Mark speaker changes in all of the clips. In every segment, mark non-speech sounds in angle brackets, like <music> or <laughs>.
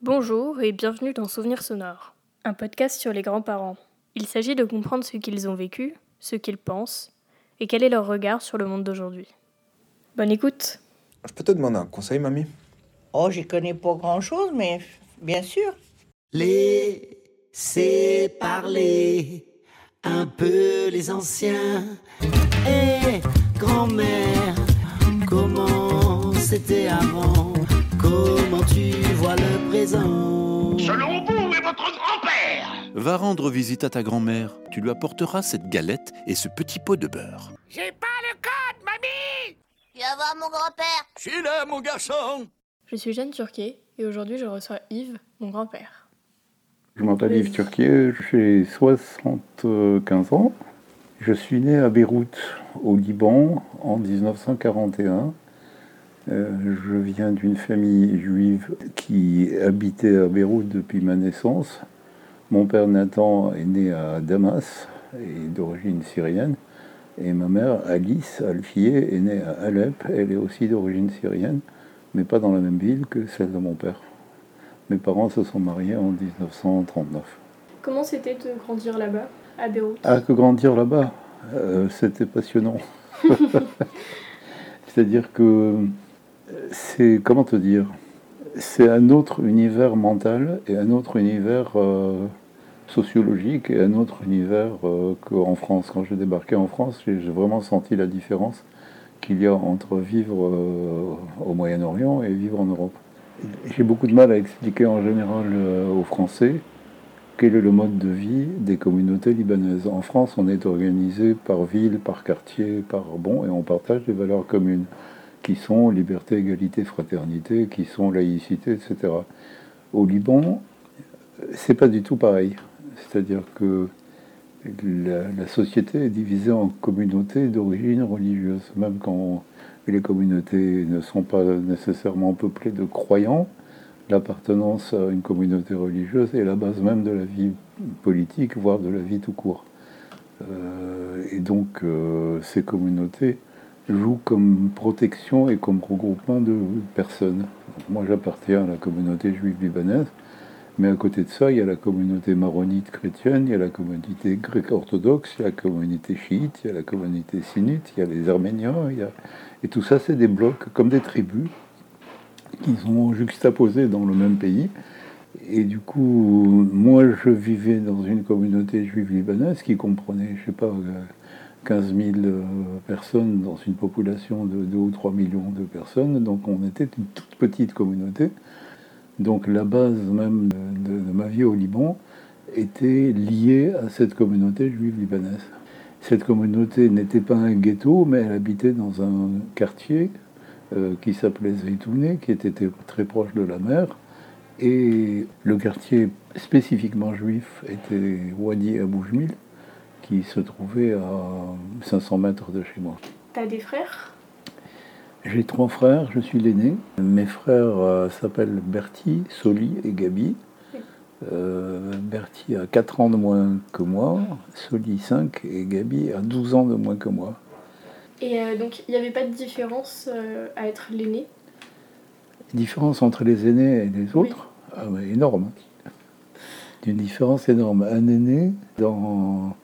Speaker 1: Bonjour et bienvenue dans Souvenirs sonores, un podcast sur les grands-parents. Il s'agit de comprendre ce qu'ils ont vécu, ce qu'ils pensent et quel est leur regard sur le monde d'aujourd'hui. Bonne écoute
Speaker 2: Je peux te demander un conseil, mamie?
Speaker 3: Oh, j'y connais pas grand-chose, mais bien sûr.
Speaker 4: Laissez parler un peu les anciens. Eh, grand-mère, comment c'était avant? Comment tu vois le présent
Speaker 5: Selon vous et votre grand-père
Speaker 6: Va rendre visite à ta grand-mère. Tu lui apporteras cette galette et ce petit pot de beurre.
Speaker 5: J'ai pas le code, mamie
Speaker 7: Viens voir mon grand-père.
Speaker 5: Je suis là, mon garçon
Speaker 1: Je suis Jeanne Turquet et aujourd'hui je reçois Yves, mon grand-père.
Speaker 8: Je m'appelle Yves Turquier, j'ai 75 ans. Je suis né à Beyrouth, au Liban, en 1941. Euh, je viens d'une famille juive qui habitait à Beyrouth depuis ma naissance. Mon père Nathan est né à Damas et d'origine syrienne. Et ma mère, Alice Alfier, est née à Alep. Elle est aussi d'origine syrienne, mais pas dans la même ville que celle de mon père. Mes parents se sont mariés en 1939.
Speaker 1: Comment c'était de grandir là-bas, à Beyrouth?
Speaker 8: Ah, que grandir là-bas, euh, c'était passionnant. <laughs> C'est-à-dire que c'est, comment te dire, c'est un autre univers mental et un autre univers euh, sociologique et un autre univers euh, qu'en France. Quand je débarquais en France, j'ai j'ai vraiment senti la différence qu'il y a entre vivre euh, au Moyen-Orient et vivre en Europe. J'ai beaucoup de mal à expliquer en général aux Français quel est le mode de vie des communautés libanaises. En France, on est organisé par ville, par quartier, par bon, et on partage des valeurs communes qui sont liberté, égalité, fraternité, qui sont laïcité, etc. Au Liban, c'est pas du tout pareil. C'est-à-dire que la, société est divisée en communautés d'origine religieuse, même quand les communautés ne sont pas nécessairement peuplées de croyants. L'appartenance à une communauté religieuse est la base même de la vie politique, voire de la vie tout court. Euh, et donc, euh, ces communautés jouent comme protection et comme regroupement de personnes. Moi, j'appartiens à la communauté juive libanaise, mais à côté de ça, il y a la communauté maronite chrétienne, il y a la communauté grecque orthodoxe, il y a la communauté chiite, il y a la communauté sunnite, il y a les arméniens, et tout ça, c'est des blocs comme des tribus qui sont juxtaposés dans le même pays. Et du coup, moi, je vivais dans une communauté juive libanaise qui comprenait, je sais pas, 15 000 euh, personnes dans une population de 2 ou 3 millions de personnes. Donc on était une toute petite communauté. Donc la base même de, ma vie au Liban était liée à cette communauté juive libanaise. Cette communauté n'était pas un ghetto, mais elle habitait dans un quartier euh, qui s'appelait Zeytouné, qui était très proche de la mer. Et le quartier spécifiquement juif était Wadi Abou Jmil, qui se trouvait à 500 mètres de chez moi.
Speaker 1: T'as des frères?
Speaker 8: J'ai trois frères, je suis l'aîné. Mes frères euh, s'appellent Bertie, Soli et Gabi. Euh, Bertie a 4 ans de moins que moi, Soli 5 et Gabi a 12 ans de moins que moi.
Speaker 1: Et euh, donc il n'y avait pas de différence euh, à être l'aîné?
Speaker 8: La différence entre les aînés et les autres, ah énorme. Une différence énorme. Un aîné, dans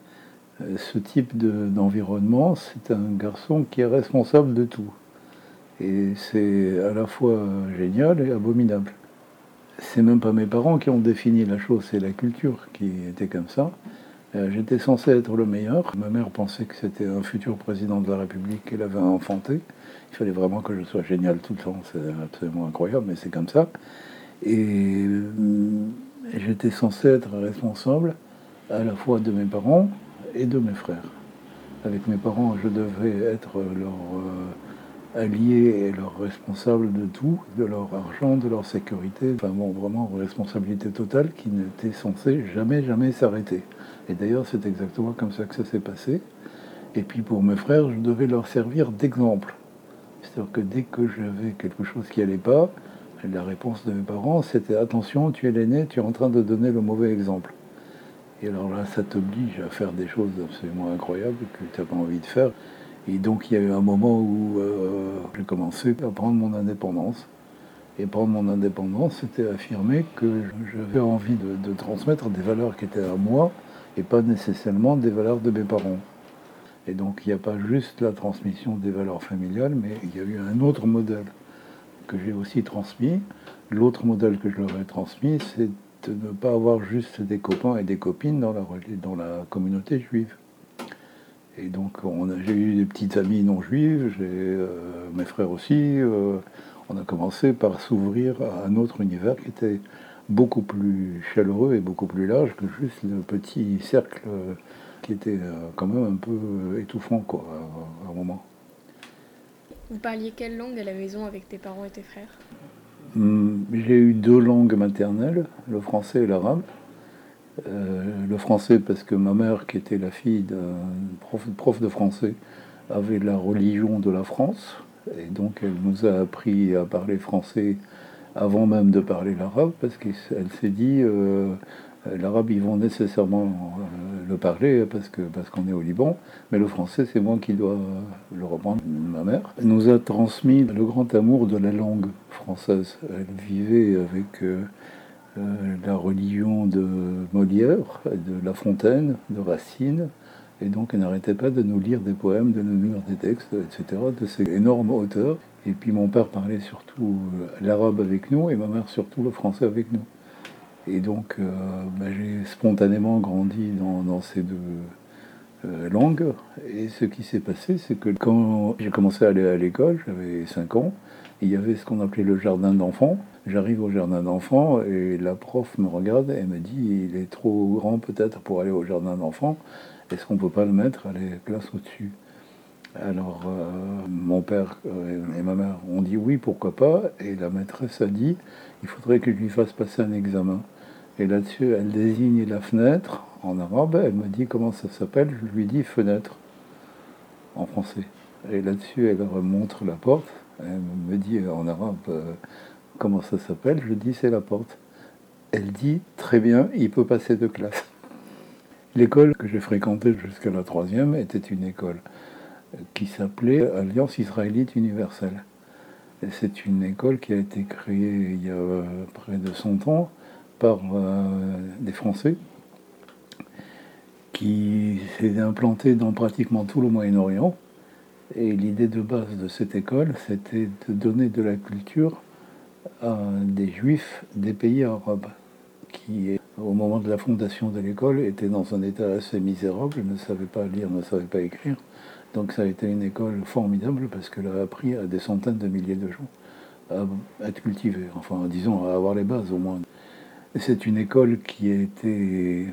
Speaker 8: ce type de- d'environnement, c'est un garçon qui est responsable de tout. Et c'est à la fois génial et abominable. C'est même pas mes parents qui ont défini la chose, c'est la culture qui était comme ça. Euh, J'étais censé être le meilleur. Ma mère pensait que c'était un futur président de la République qu'elle avait enfanté. Il fallait vraiment que je sois génial tout le temps. C'est absolument incroyable, mais c'est comme ça. Et euh, j'étais censé être responsable à la fois de mes parents et de mes frères. Avec mes parents, je devais être leur euh, allié et leur responsable de tout, de leur argent, de leur sécurité. Enfin bon, vraiment responsabilité totale qui n'était censée jamais, jamais s'arrêter. Et d'ailleurs, c'est exactement comme ça que ça s'est passé. Et puis pour mes frères, je devais leur servir d'exemple. C'est-à-dire que dès que j'avais quelque chose qui n'allait pas, la réponse de mes parents, c'était attention, tu es l'aîné, tu es en train de donner le mauvais exemple. Et alors là, ça t'oblige à faire des choses absolument incroyables que tu n'as pas envie de faire. Et donc il y a eu un moment où euh, j'ai commencé à prendre mon indépendance. Et prendre mon indépendance, c'était affirmer que j'avais envie de, de transmettre des valeurs qui étaient à moi et pas nécessairement des valeurs de mes parents. Et donc il n'y a pas juste la transmission des valeurs familiales, mais il y a eu un autre modèle que j'ai aussi transmis. L'autre modèle que je leur ai transmis, c'est de ne pas avoir juste des copains et des copines dans la, dans la communauté juive. Et donc j'ai eu des petites amies non juives, euh, mes frères aussi. Euh, on a commencé par s'ouvrir à un autre univers qui était beaucoup plus chaleureux et beaucoup plus large que juste le petit cercle euh, qui était quand même un peu étouffant quoi, à, un moment.
Speaker 1: Vous parliez quelle langue à la maison avec tes parents et tes frères?
Speaker 8: J'ai eu deux langues maternelles, le français et l'arabe. Euh, le français parce que ma mère, qui était la fille d'un prof, prof, de français, avait la religion de la France. Et donc elle nous a appris à parler français avant même de parler l'arabe, parce qu'elle s'est dit, euh, l'arabe, ils vont nécessairement euh, le parler parce que parce qu'on est au Liban, mais le français, c'est moi qui dois le reprendre. Ma mère nous a transmis le grand amour de la langue française. Elle vivait avec euh, la religion de Molière, de La Fontaine, de Racine, et donc elle n'arrêtait pas de nous lire des poèmes, de nous lire des textes, etc., de ces énormes auteurs. Et puis mon père parlait surtout euh, l'arabe avec nous, et ma mère surtout le français avec nous. Et donc euh, bah, j'ai spontanément grandi dans, ces deux langues. Et ce qui s'est passé, c'est que quand j'ai commencé à aller à l'école, j'avais 5 ans, il y avait ce qu'on appelait le jardin d'enfants. J'arrive au jardin d'enfants et la prof me regarde et me dit il est trop grand peut-être pour aller au jardin d'enfants. Est-ce qu'on peut pas le mettre à la classe au-dessus? Alors euh, mon père euh, et ma mère ont dit oui, pourquoi pas? Et la maîtresse a dit il faudrait que je lui fasse passer un examen. Et là-dessus, elle désigne la fenêtre en arabe. Elle me dit comment ça s'appelle. Je lui dis fenêtre en français. Et là-dessus, elle montre la porte. Elle me dit en arabe euh, comment ça s'appelle Je dis c'est la porte. Elle dit très bien, il peut passer de classe. <laughs> L'école que j'ai fréquentée jusqu'à la troisième était une école qui s'appelait Alliance israélite universelle. C'est une école qui a été créée il y a près de 100 ans par euh, des Français qui s'est implanté dans pratiquement tout le Moyen-Orient et l'idée de base de cette école, c'était de donner de la culture à des juifs des pays arabes, qui, au moment de la fondation de l'école, étaient dans un état assez misérable, ne savaient pas lire, ne savaient pas écrire. Donc ça a été une école formidable parce qu'elle a appris à des centaines de milliers de gens à être cultivés, enfin disons à avoir les bases au moins. C'est une école qui a été,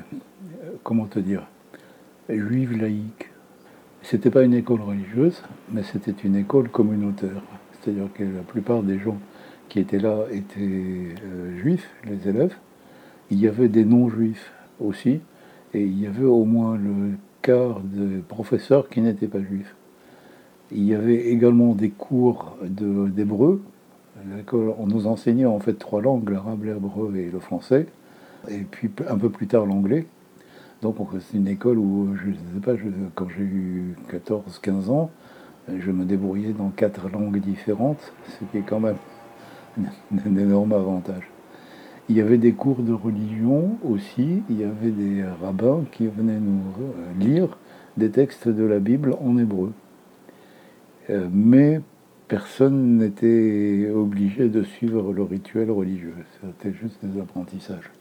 Speaker 8: comment te dire, juive laïque c'était pas une école religieuse, mais c'était une école communautaire. C'est-à-dire que la plupart des gens qui étaient là étaient euh, juifs, les élèves. Il y avait des non-juifs aussi, et il y avait au moins le quart de professeurs qui n'étaient pas juifs. Il y avait également des cours d'hébreu. On nous enseignait en fait trois langues, l'arabe, l'hébreu et le français, et puis un peu plus tard l'anglais. Donc c'est une école où, je ne sais pas, quand j'ai eu 14-15 ans, je me débrouillais dans quatre langues différentes, ce qui est quand même <laughs> un énorme avantage. Il y avait des cours de religion aussi, il y avait des rabbins qui venaient nous lire des textes de la Bible en hébreu. Euh, mais personne n'était obligé de suivre le rituel religieux, c'était juste des apprentissages.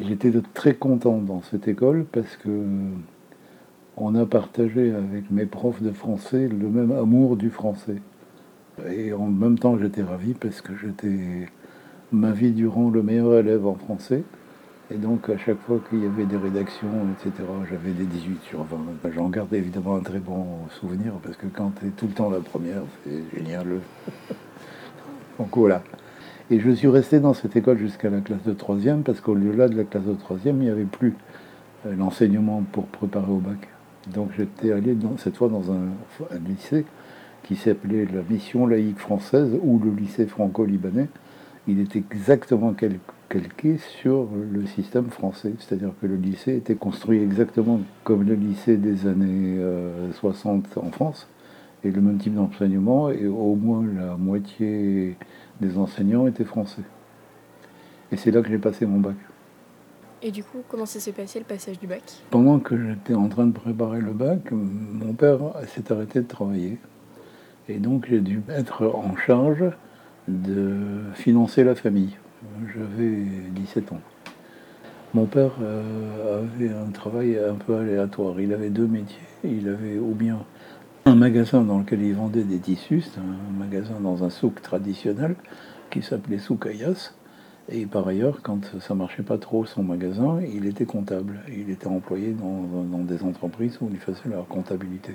Speaker 8: J'étais très content dans cette école parce que on a partagé avec mes profs de français le même amour du français. Et en même temps, j'étais ravi parce que j'étais ma vie durant le meilleur élève en français. Et donc, à chaque fois qu'il y avait des rédactions, etc., j'avais des 18 sur 20. J'en garde évidemment un très bon souvenir parce que quand tu es tout le temps la première, c'est génial. <laughs> donc voilà. Et je suis resté dans cette école jusqu'à la classe de troisième, parce qu'au lieu là de la classe de troisième, il n'y avait plus euh, l'enseignement pour préparer au bac. Donc j'étais allé cette fois dans un, lycée qui s'appelait la Mission laïque française ou le lycée franco-libanais. Il était exactement calqué sur le système français, c'est-à-dire que le lycée était construit exactement comme le lycée des années 60 euh, en France. et le même type d'enseignement, et au moins la moitié des enseignants étaient français. Et c'est là que j'ai passé mon bac.
Speaker 1: Et du coup, comment ça s'est passé le passage du bac?
Speaker 8: Pendant que j'étais en train de préparer le bac, mon père s'est arrêté de travailler. Et donc j'ai dû être en charge de financer la famille. J'avais 17 ans. Mon père euh, avait un travail un peu aléatoire. Il avait deux métiers. Il avait ou bien un magasin dans lequel il vendait des tissus, un magasin dans un souk traditionnel qui s'appelait Souk Ayas. Et par ailleurs, quand ça marchait pas trop son magasin, il était comptable. Il était employé dans, des entreprises où il faisait leur comptabilité.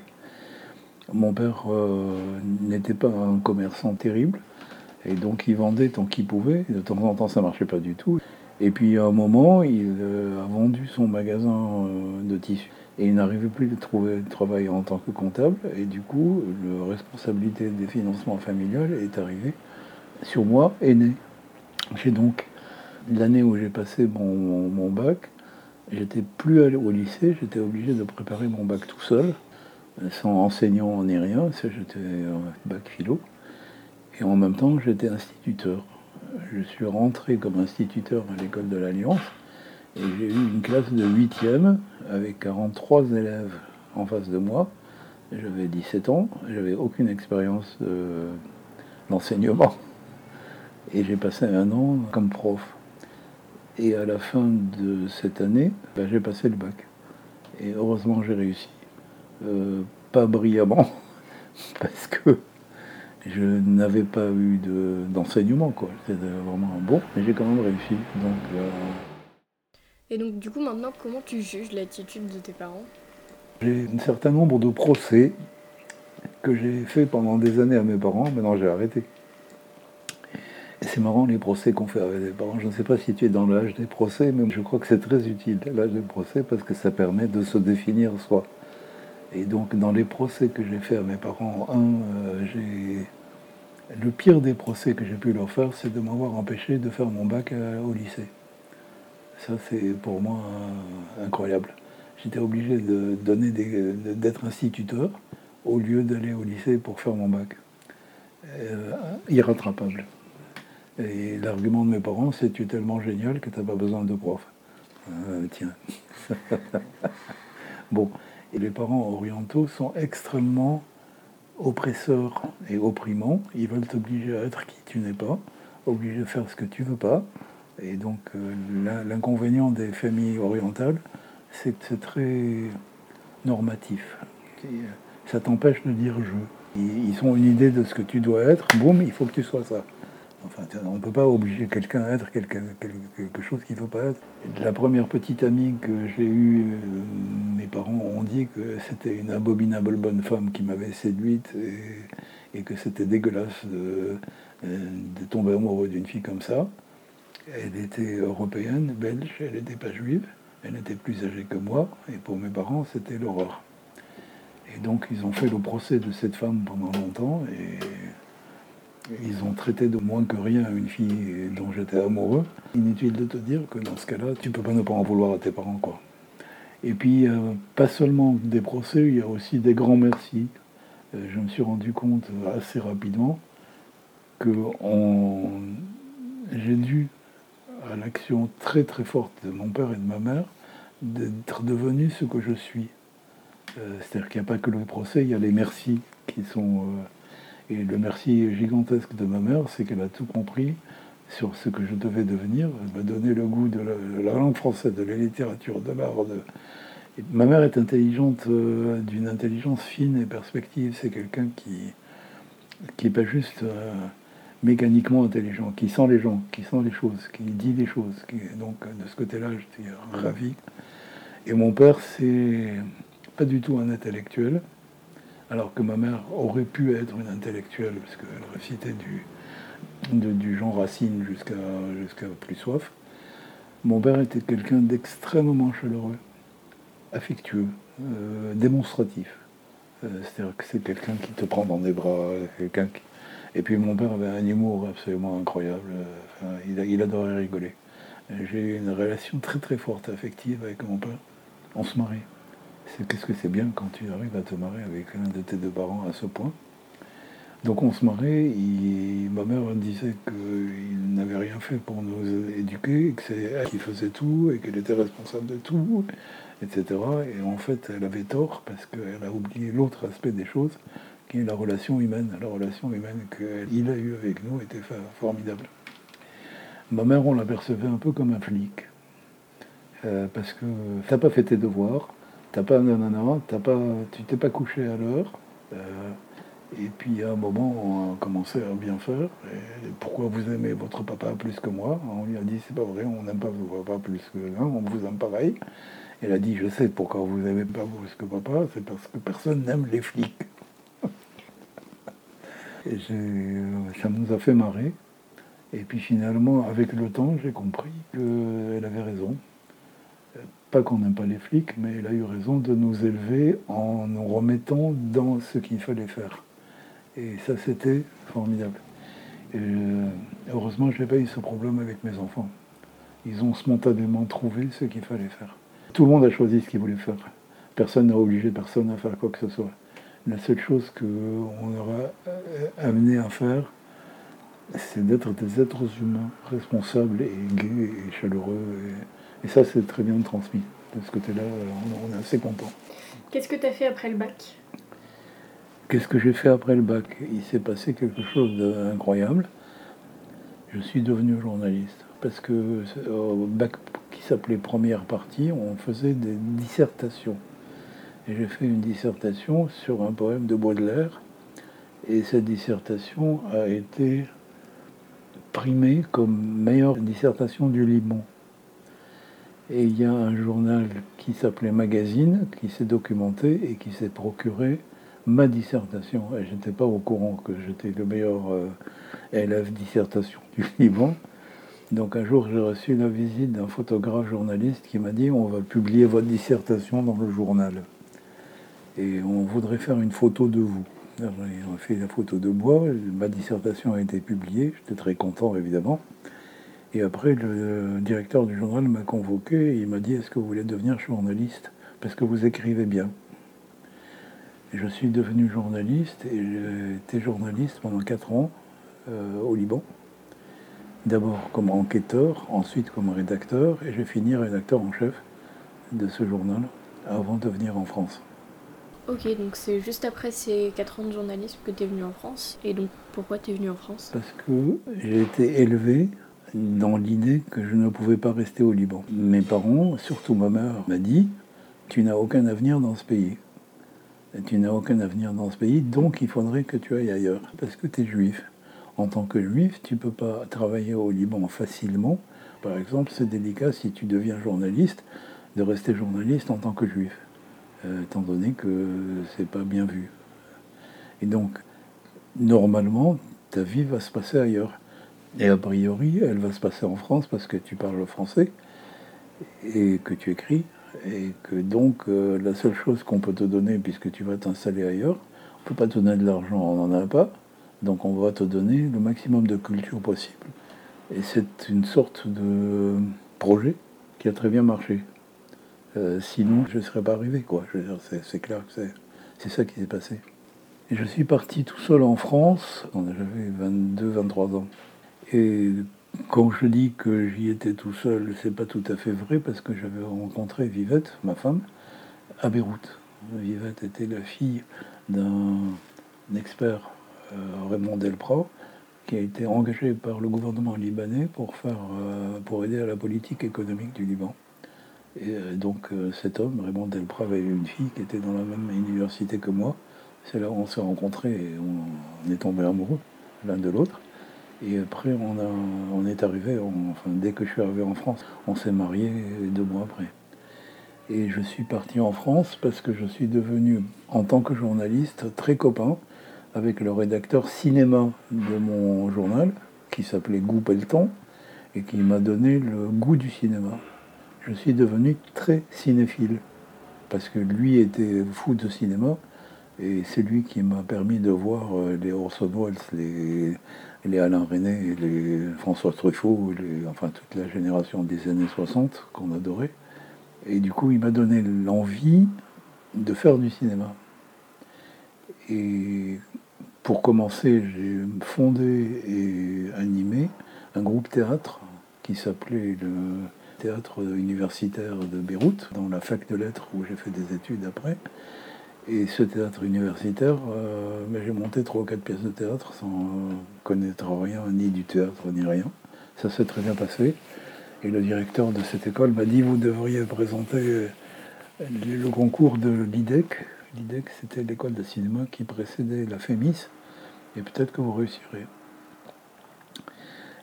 Speaker 8: Mon père euh, n'était pas un commerçant terrible, et donc il vendait tant qu'il pouvait. De temps en temps, ça marchait pas du tout. Et puis à un moment, il euh, a vendu son magasin euh, de tissus et il n'arrivait plus à trouver de travail en tant que comptable. Et du coup, la responsabilité des financements familiaux est arrivée sur moi, aîné. J'ai donc, l'année où j'ai passé mon, mon bac, j'étais plus allé au lycée, j'étais obligé de préparer mon bac tout seul, sans enseignant ni rien, j'étais bac philo. Et en même temps, j'étais instituteur. Je suis rentré comme instituteur à l'école de l'Alliance et j'ai eu une classe de 8e avec 43 élèves en face de moi. J'avais 17 ans, j'avais aucune expérience d'enseignement. Et j'ai passé un an comme prof. Et à la fin de cette année, ben, j'ai passé le bac. Et heureusement, j'ai réussi. Euh, pas brillamment, <laughs> parce que je n'avais pas eu d'enseignement, quoi. C'était vraiment bon, mais j'ai quand même réussi. Donc, euh,
Speaker 1: Et donc, du coup, maintenant, comment tu juges l'attitude de tes parents?
Speaker 8: J'ai un certain nombre de procès que j'ai fait pendant des années à mes parents, maintenant j'ai arrêté. Et c'est marrant les procès qu'on fait avec les parents. Je ne sais pas si tu es dans l'âge des procès, mais je crois que c'est très utile l'âge des procès parce que ça permet de se définir soi. Et donc, dans les procès que j'ai fait à mes parents, un, euh. Le pire des procès que j'ai pu leur faire, c'est de m'avoir empêché de faire mon bac euh, au lycée. Ça, c'est pour moi euh, incroyable. J'étais obligé de d'être instituteur au lieu d'aller au lycée pour faire mon bac. irrattrapable. Et l'argument de mes parents, c'est tu es tellement génial que tu n'as pas besoin de prof. tiens. <laughs> bon, les parents orientaux sont extrêmement oppresseurs et opprimants. Ils veulent t'obliger à être qui tu n'es pas, obligé de faire ce que tu veux pas. Et donc euh, l'inconvénient des familles orientales, c'est que c'est très normatif. Ça t'empêche de dire je. Ils ont une idée de ce que tu dois être, boum, il faut que tu sois ça. On ne peut pas obliger quelqu'un à être quelque, chose qu'il ne faut pas être. La première petite amie que j'ai eue, euh, mes parents ont dit que c'était une abominable bonne femme qui m'avait séduite et, que c'était dégueulasse de, euh, de, tomber amoureux d'une fille comme ça. Elle était européenne, belge, elle n'était pas juive, elle était plus âgée que moi, et pour mes parents, c'était l'horreur. Et donc, ils ont fait le procès de cette femme pendant longtemps, et ils ont traité de moins que rien une fille dont j'étais amoureux. Inutile de te dire que dans ce cas-là, tu peux pas ne pas en vouloir à tes parents. quoi. Et puis, euh, pas seulement des procès, il y a aussi des grands merci. Euh, je me suis rendu compte assez rapidement que j'ai dû, à l'action très très forte de mon père et de ma mère, d'être devenu ce que je suis. Euh, c'est-à-dire qu'il n'y a pas que le procès, il y a les merci qui sont et le merci gigantesque de ma mère, c'est qu'elle a tout compris sur ce que je devais devenir. Elle m'a donné le goût de la, langue française, de la littérature, de l'art. Ma mère est intelligente, euh, d'une intelligence fine et perspective. C'est quelqu'un qui qui n'est pas juste euh, mécaniquement intelligent, qui sent les gens, qui sent les choses, qui dit les choses. donc de ce côté-là, j'étais ravi. Et mon père, c'est pas du tout un intellectuel alors que ma mère aurait pu être une intellectuelle, parce qu'elle récitait du, Jean Racine jusqu'à jusqu'à plus soif. Mon père était quelqu'un d'extrêmement chaleureux, affectueux, euh, démonstratif. Euh, c'est-à-dire que c'est quelqu'un qui te prend dans des bras, quelqu'un Et puis mon père avait un humour absolument incroyable, il, adorait rigoler. J'ai eu une relation très très forte affective avec mon père. On se mariait. Qu'est-ce que c'est bien quand tu arrives à te marier avec un de tes deux parents à ce point? Donc on se marrait, ma mère disait qu'il n'avait rien fait pour nous éduquer, que c'est elle qui faisait tout et qu'elle était responsable de tout, etc. Et en fait, elle avait tort parce qu'elle a oublié l'autre aspect des choses, qui est la relation humaine. La relation humaine qu'il a eue avec nous était formidable. Ma mère, on l'apercevait un peu comme un flic. Euh, parce que t'as pas fait tes devoirs, t'as pas nanana, t'as pas, tu t'es pas couché à l'heure. euh, et puis à un moment, on a commencé à bien faire. Pourquoi vous aimez votre papa plus que moi? On lui a dit c'est pas vrai, on n'aime pas votre papa plus que l'un, on vous aime pareil. Elle a dit je sais pourquoi vous n'aimez pas plus que papa, c'est parce que personne n'aime les flics. <laughs> Et euh, ça nous a fait marrer. Et puis finalement, avec le temps, j'ai compris qu'elle avait raison. Pas qu'on n'aime pas les flics, mais elle a eu raison de nous élever en nous remettant dans ce qu'il fallait faire. Et ça, c'était formidable. Euh, heureusement, je n'ai pas eu ce problème avec mes enfants. Ils ont spontanément trouvé ce qu'il fallait faire. Tout le monde a choisi ce qu'il voulait faire. Personne n'a obligé personne à faire quoi que ce soit. La seule chose qu'on aura euh, amené à faire, c'est d'être des êtres humains responsables et gais et chaleureux. Et ça, c'est très bien transmis. De ce côté-là, on, on est assez content.
Speaker 1: Qu'est-ce que tu as fait après le bac?
Speaker 8: Qu'est-ce que j'ai fait après le bac? Il s'est passé quelque chose d'incroyable. Je suis devenu journaliste. Parce que au bac qui s'appelait première partie, on faisait des dissertations. Et j'ai fait une dissertation sur un poème de Baudelaire. Et cette dissertation a été primée comme meilleure dissertation du Liban. Et il y a un journal qui s'appelait Magazine qui s'est documenté et qui s'est procuré ma dissertation. Et je n'étais pas au courant que j'étais le meilleur euh, élève dissertation du <laughs> Liban. Donc un jour, j'ai reçu la visite d'un photographe journaliste qui m'a dit on va publier votre dissertation dans le journal. Et on voudrait faire une photo de vous. On a fait la photo de moi, ma dissertation a été publiée, j'étais très content évidemment. Et après, le directeur du journal m'a convoqué et il m'a dit Est-ce que vous voulez devenir journaliste? Parce que vous écrivez bien. Et je suis devenu journaliste et j'ai été journaliste pendant 4 ans euh, au Liban. D'abord comme enquêteur, ensuite comme rédacteur, et j'ai fini rédacteur en chef de ce journal avant de venir en France.
Speaker 1: Ok, donc c'est juste après ces 4 ans de journalisme que tu es venu en France. Et donc pourquoi tu es venu en France?
Speaker 8: Parce que j'ai été élevé dans l'idée que je ne pouvais pas rester au Liban. Mes parents, surtout ma mère, m'a dit Tu n'as aucun avenir dans ce pays. Tu n'as aucun avenir dans ce pays, donc il faudrait que tu ailles ailleurs, parce que tu es juif. En tant que juif, tu ne peux pas travailler au Liban facilement. Par exemple, c'est délicat si tu deviens journaliste, de rester journaliste en tant que juif, euh, étant donné que c'est pas bien vu. Et donc, normalement, ta vie va se passer ailleurs. Et a priori, elle va se passer en France parce que tu parles français et que tu écris. Et que donc, euh, la seule chose qu'on peut te donner, puisque tu vas t'installer ailleurs, on ne peut pas te donner de l'argent, on n'en a pas. Donc, on va te donner le maximum de culture possible. Et c'est une sorte de projet qui a très bien marché. Euh, sinon, je ne serais pas arrivé, quoi. C'est, clair que c'est, ça qui s'est passé. Et je suis parti tout seul en France, j'avais 22-23 ans. Et quand je dis que j'y étais tout seul, c'est pas tout à fait vrai parce que j'avais rencontré Vivette, ma femme, à Beyrouth. Vivette était la fille d'un expert, euh, Raymond Delprat, qui a été engagé par le gouvernement libanais pour, faire, euh, pour aider à la politique économique du Liban. Et euh, donc euh, cet homme, Raymond Delprat, avait une fille qui était dans la même université que moi. C'est là où on s'est rencontrés et on, on est tombés amoureux l'un de l'autre. Et après, on, a, est arrivé, enfin, dès que je suis arrivé en France, on s'est mariés deux mois après. Et je suis parti en France parce que je suis devenu, en tant que journaliste, très copain avec le rédacteur cinéma de mon journal, qui s'appelait Goût Pelleton, et qui m'a donné le goût du cinéma. Je suis devenu très cinéphile, parce que lui était fou de cinéma, et c'est lui qui m'a permis de voir euh, les Orson Welles, les, les Alain René, les François Truffaut, enfin toute la génération des années 60 qu'on adorait. Et du coup, il m'a donné l'envie de faire du cinéma. Et pour commencer, j'ai fondé et animé un groupe théâtre qui s'appelait le théâtre universitaire de Beyrouth, dans la fac de lettres où j'ai fait des études après. Et ce théâtre universitaire, euh, j'ai monté trois ou quatre pièces de théâtre sans connaître rien, ni du théâtre, ni rien. Ça s'est très bien passé. Et le directeur de cette école m'a dit, vous devriez présenter le concours de l'IDEC. L'IDEC, c'était l'école de cinéma qui précédait la FEMIS. Et peut-être que vous réussirez.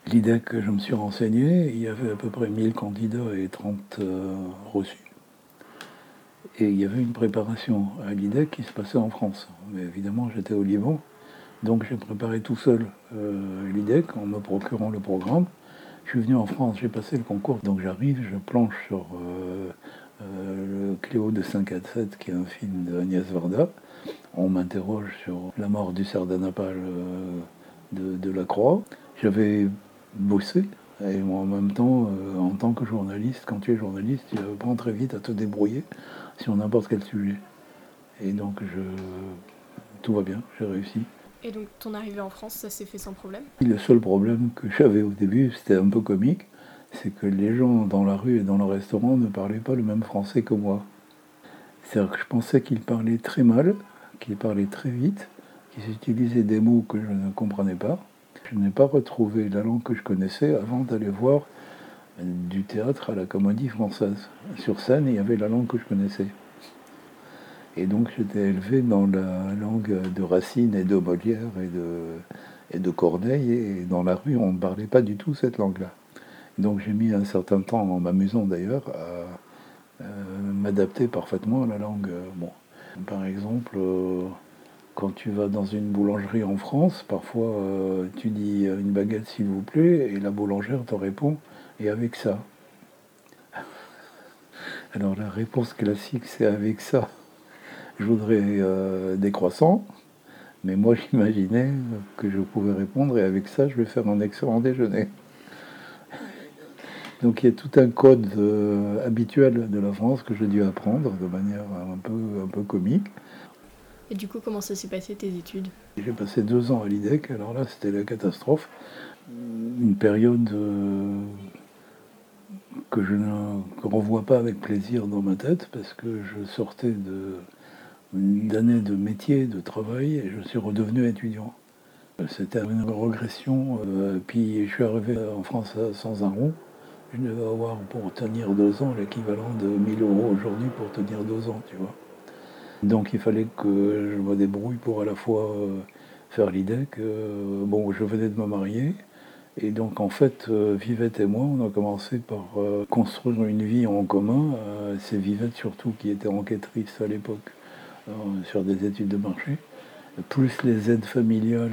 Speaker 8: L'IDEC, je me suis renseigné, il y avait à peu près 1000 candidats et 30 euh, reçus. Et il y avait une préparation à l'IDEC qui se passait en France. Mais évidemment, j'étais au Liban, donc j'ai préparé tout seul euh, l'IDEC en me procurant le programme. Je suis venu en France, j'ai passé le concours, donc j'arrive, je planche sur euh, le Cléo de 5 à 7, qui est un film d'Agnès Varda. On m'interroge sur la mort du Sardanapale de, de la Croix. J'avais bossé. Et moi, en même temps, euh, en tant que journaliste, quand tu es journaliste, tu apprends très vite à te débrouiller sur n'importe quel sujet. Et donc, je, tout va bien, j'ai réussi.
Speaker 1: Et donc, ton arrivée en France, ça s'est fait sans problème?
Speaker 8: Le seul problème que j'avais au début, c'était un peu comique, c'est que les gens dans la rue et dans le restaurant ne parlaient pas le même français que moi. C'est-à-dire que je pensais qu'ils parlaient très mal, qu'ils parlaient très vite, qu'ils utilisaient des mots que je ne comprenais pas. Je n'ai pas retrouvé la langue que je connaissais avant d'aller voir du théâtre à la comédie française. Sur scène, il y avait la langue que je connaissais. Et donc j'étais élevé dans la langue de Racine et de Molière et de, et de Corneille. Et dans la rue, on ne parlait pas du tout cette langue-là. Donc j'ai mis un certain temps, en m'amusant d'ailleurs, à m'adapter parfaitement à la langue. Bon. Par exemple, euh, quand tu vas dans une boulangerie en France, parfois euh, tu dis euh, une baguette s'il vous plaît, et la boulangère te répond et avec ça. Alors la réponse classique c'est avec ça. Je voudrais euh, des croissants, mais moi <laughs> j'imaginais que je pouvais répondre et avec ça je vais faire un excellent déjeuner. Donc il y a tout un code habituel de la France que j'ai dû apprendre de manière un peu, un peu comique.
Speaker 1: Et du coup, comment ça s'est passé tes études?
Speaker 8: J'ai passé deux ans à l'IDEC, alors là c'était la catastrophe. Une période euh, que je ne revois pas avec plaisir dans ma tête parce que je sortais d'années de métier, de travail et je suis redevenu étudiant. C'était une régression, euh, puis je suis arrivé en France sans un rond. Je devais avoir pour tenir deux ans l'équivalent de 1000 euros aujourd'hui pour tenir deux ans, tu vois. Donc il fallait que je me débrouille pour à la fois euh, faire l'idée que euh, bon, je venais de me marier. Et donc en fait, euh, Vivette et moi, on a commencé par construire une vie en commun. C'est Vivette surtout qui était enquêtrice à l'époque sur des études de marché, plus les aides familiales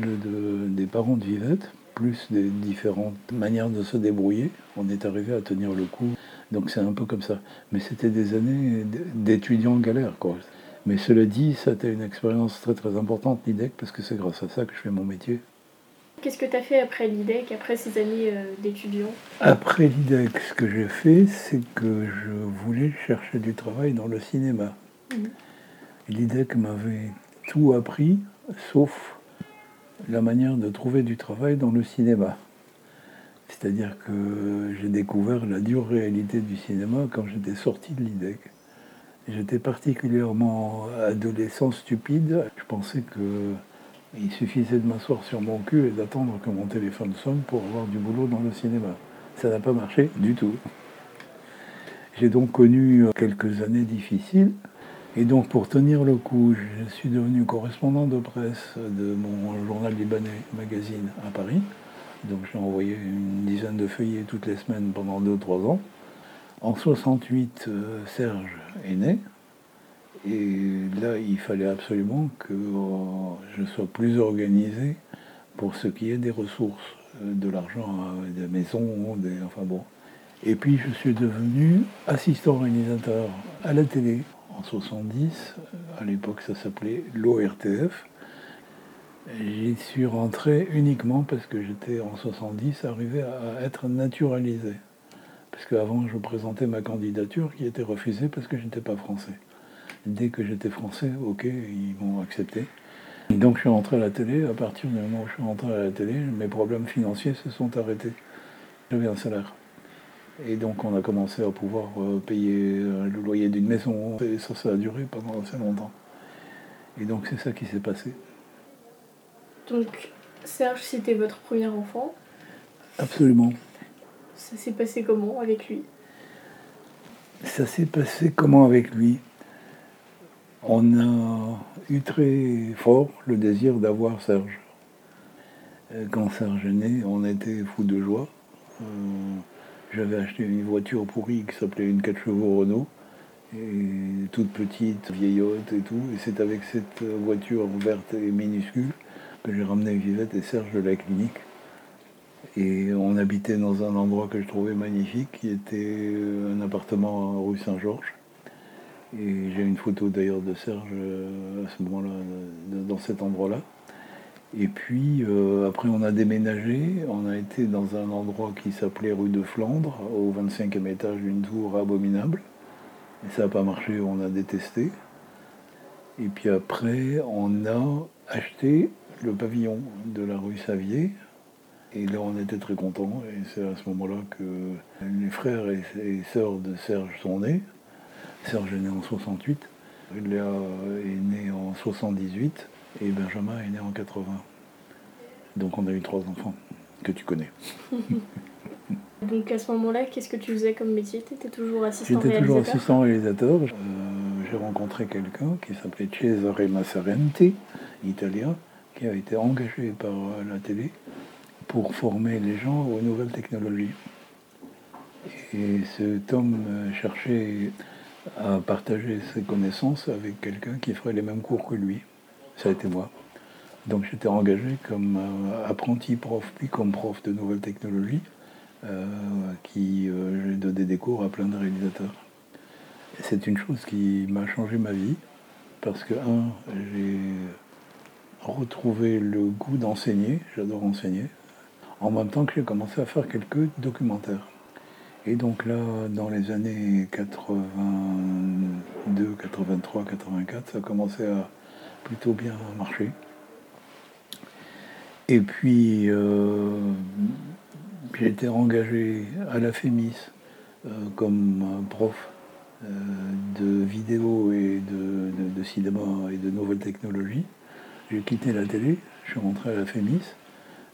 Speaker 8: des parents de Vivette, plus des différentes manières de se débrouiller. On est arrivé à tenir le coup. Donc c'est un peu comme ça. Mais c'était des années d'étudiants galère, quoi. Mais cela dit, ça a été une expérience très très importante, l'IDEC, parce que c'est grâce à ça que je fais mon métier.
Speaker 1: Qu'est-ce que tu as fait après l'IDEC, après ces années euh, d'étudiant?
Speaker 8: Après l'IDEC, ce que j'ai fait, c'est que je voulais chercher du travail dans le cinéma. Mhm. L'IDEC m'avait tout appris, sauf la manière de trouver du travail dans le cinéma. C'est-à-dire que j'ai découvert la dure réalité du cinéma quand j'étais sorti de l'IDEC. J'étais particulièrement adolescent stupide. Je pensais qu'il suffisait de m'asseoir sur mon cul et d'attendre que mon téléphone sonne pour avoir du boulot dans le cinéma. Ça n'a pas marché du tout. J'ai donc connu quelques années difficiles. Et donc pour tenir le coup, je suis devenu correspondant de presse de mon journal libanais magazine à Paris. Donc j'ai envoyé une dizaine de feuillets toutes les semaines pendant 2-3 ans. En 68, euh, Serge est né. Et là, il fallait absolument que euh, je sois plus organisé pour ce qui est des ressources, euh, de l'argent, des maisons, des, enfin bon. Et puis je suis devenu assistant organisateur à la télé en 70. À l'époque, ça s'appelait l'ORTF. J'y suis rentré uniquement parce que j'étais en 70 arrivé à être naturalisé. Parce qu'avant, je présentais ma candidature qui était refusée parce que je n'étais pas français. Dès que j'étais français, ok, ils m'ont accepté. Et donc je suis rentré à la télé. À partir du moment où je suis rentré à la télé, mes problèmes financiers se sont arrêtés. J'avais un salaire. Et donc on a commencé à pouvoir euh, payer euh, le loyer d'une maison. Et ça, ça a duré pendant assez longtemps. Et donc c'est ça qui s'est passé.
Speaker 1: Donc, Serge, c'était votre premier enfant?
Speaker 8: Absolument.
Speaker 1: Ça s'est passé comment avec lui?
Speaker 8: Ça s'est passé comment avec lui? On a eu très fort le désir d'avoir Serge. Euh, Quand Serge est né, on était fous de joie. Euh, J'avais acheté une voiture pourrie qui s'appelait une 4 chevaux Renault, et toute petite, vieillotte et tout. Et c'est avec cette voiture verte et minuscule que j'ai ramené Vivette et Serge de la clinique. Et on habitait dans un endroit que je trouvais magnifique, qui était euh, un appartement rue Saint-Georges. Et j'ai une photo d'ailleurs de Serge euh, à ce moment-là, dans cet endroit-là. Et puis euh, après on a déménagé, on a été dans un endroit qui s'appelait rue de Flandre, au 25e étage d'une tour abominable. Et ça n'a pas marché, on a détesté. Et puis après on a acheté le pavillon de la rue Savier. Et là on était très contents. Et c'est à ce moment-là que les frères et sœurs de Serge sont nés. Serge est né en 68, Léa est née en 78 et Benjamin est né en 80. Donc on a eu trois enfants que tu connais. <laughs>
Speaker 1: Donc à ce moment-là, qu'est-ce que tu faisais comme métier? Tu étais toujours assistant
Speaker 8: J'étais toujours
Speaker 1: réalisateur?
Speaker 8: assistant réalisateur. Euh, J'ai rencontré quelqu'un qui s'appelait Cesare Massarenti, italien, qui a été engagé par euh, la télé pour former les gens aux nouvelles technologies. Et cet homme euh, cherchait à partager ses connaissances avec quelqu'un qui ferait les mêmes cours que lui. Ça a été moi. Donc j'étais engagé comme euh, apprenti prof, puis comme prof de nouvelles technologies, euh, qui euh, j'ai donné des cours à plein de réalisateurs. C'est une chose qui m'a changé ma vie, parce que, un, j'ai retrouvé le goût d'enseigner, j'adore enseigner, en même temps que j'ai commencé à faire quelques documentaires. Et donc là, dans les années 82, 83, 84, ça a commencé à plutôt bien marcher. Et puis, euh, j'ai été engagé à la FEMIS euh, comme prof euh, de vidéo et de- de cinéma et de nouvelles technologies. J'ai quitté la télé, je suis rentré à la FEMIS,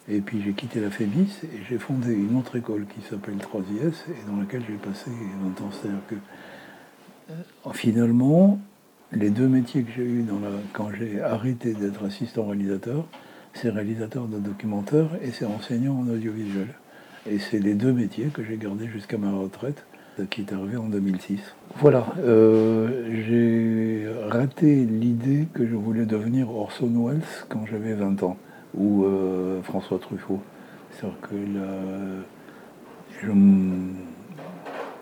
Speaker 8: et puis j'ai quitté la FEMIS et j'ai fondé une autre école qui s'appelle 3IS et dans laquelle j'ai passé 20 ans. C'est-à-dire que euh, finalement, les deux métiers que j'ai eus quand j'ai arrêté d'être assistant réalisateur, c'est réalisateur de documentaires et c'est enseignant en audiovisuel. Et c'est les deux métiers que j'ai gardés jusqu'à ma retraite, qui est arrivée en 2006. Voilà, euh, j'ai raté l'idée que je voulais devenir Orson Welles quand j'avais 20 ans, ou euh, François Truffaut. C'est-à-dire que je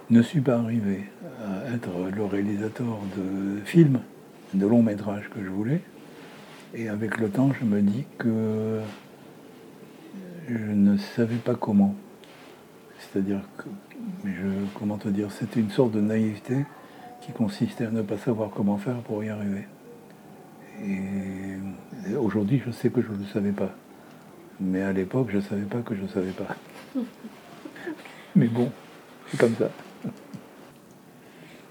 Speaker 8: ne suis pas arrivé à être le réalisateur de films, de longs métrages que je voulais. Et avec le temps, je me dis que je ne savais pas comment. C'est-à-dire que, je, comment te dire, c'était une sorte de naïveté qui consistait à ne pas savoir comment faire pour y arriver. Et aujourd'hui, je sais que je ne le savais pas. Mais à l'époque, je ne savais pas que je ne savais pas. <laughs> Mais bon, c'est comme ça.